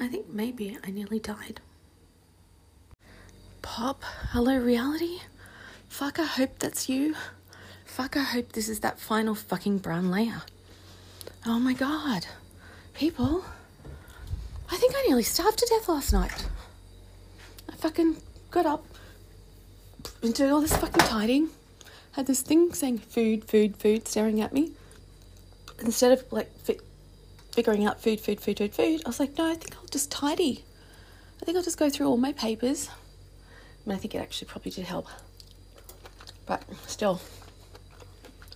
I think maybe I nearly died. Pop, hello, reality? Fuck, I hope that's you. Fuck, I hope this is that final fucking brown layer. Oh my god. People, I think I nearly starved to death last night. I fucking got up and did all this fucking tidying. Had this thing saying food, food, food staring at me. Instead of like figuring out food, food, food, food, food, I was like, no, I think I'll just tidy. I think I'll just go through all my papers. I mean, I think it actually probably did help. But still,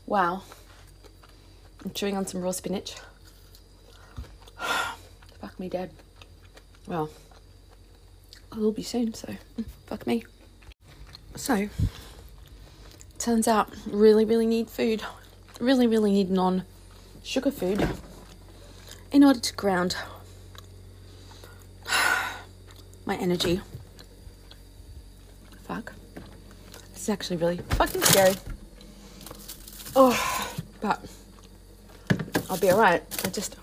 wow. I'm chewing on some raw spinach. fuck me dead. Well, I will be soon, so fuck me. So, turns out, really, really need food. Really, really need non sugar food in order to ground my energy. Fuck. This is actually really fucking scary. Oh, but I'll be alright. I just.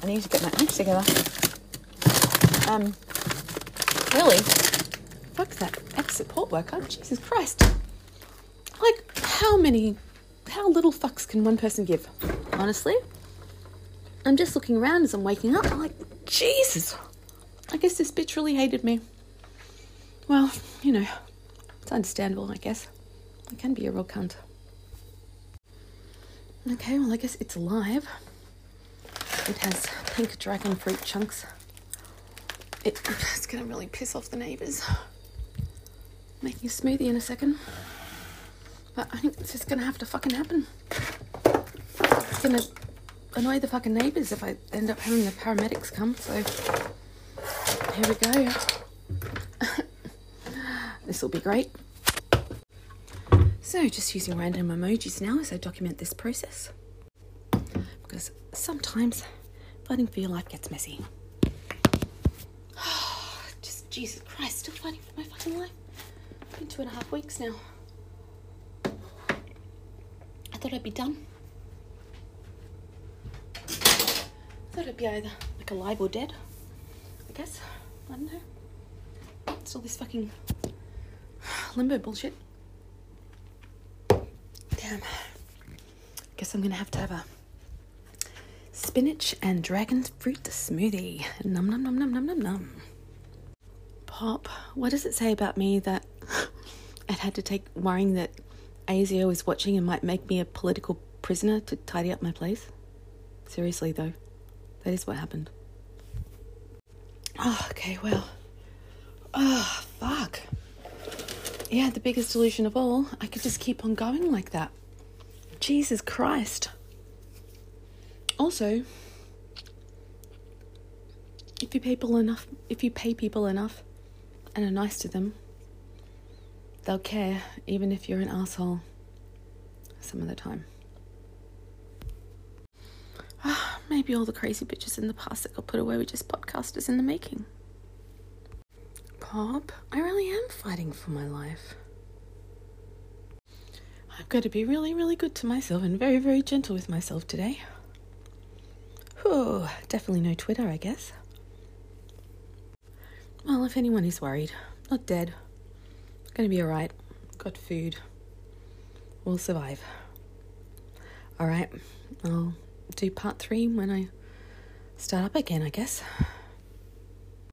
I need to get my act together. Um, really? Fuck that ex support worker. Jesus Christ. Like, how many, how little fucks can one person give? Honestly? I'm just looking around as I'm waking up. I'm like, Jesus. I guess this bitch really hated me. Well, you know, it's understandable, I guess. I can be a real cunt. Okay, well, I guess it's alive. It has pink dragon fruit chunks. It, it's gonna really piss off the neighbours. Making a smoothie in a second. But I think it's just gonna have to fucking happen. It's gonna annoy the fucking neighbours if I end up having the paramedics come, so here we go. this will be great. So, just using random emojis now as I document this process. Because sometimes fighting for your life gets messy. just, Jesus Christ, still fighting for my fucking life. Been two and a half weeks now. I thought I'd be done. Thought I'd be either like alive or dead. I guess. I don't know. It's all this fucking limbo bullshit. Damn. Guess I'm gonna have to have a spinach and dragon fruit smoothie. Num num num num num num num. Pop, what does it say about me that I'd had to take worrying that ASIO is watching and might make me a political prisoner to tidy up my place? Seriously though, that is what happened. Oh, okay, well. Oh, fuck. Yeah, the biggest delusion of all. I could just keep on going like that. Jesus Christ. Also, if you pay people enough, if you pay people enough and are nice to them, they'll care even if you're an asshole some of the time. Maybe all the crazy bitches in the past that got put away were just podcasters in the making. Pop, I really am fighting for my life. I've got to be really, really good to myself and very, very gentle with myself today. Whew, definitely no Twitter, I guess. Well, if anyone is worried, not dead. Gonna be alright. Got food. We'll survive. Alright, I'll do part three when I start up again, I guess.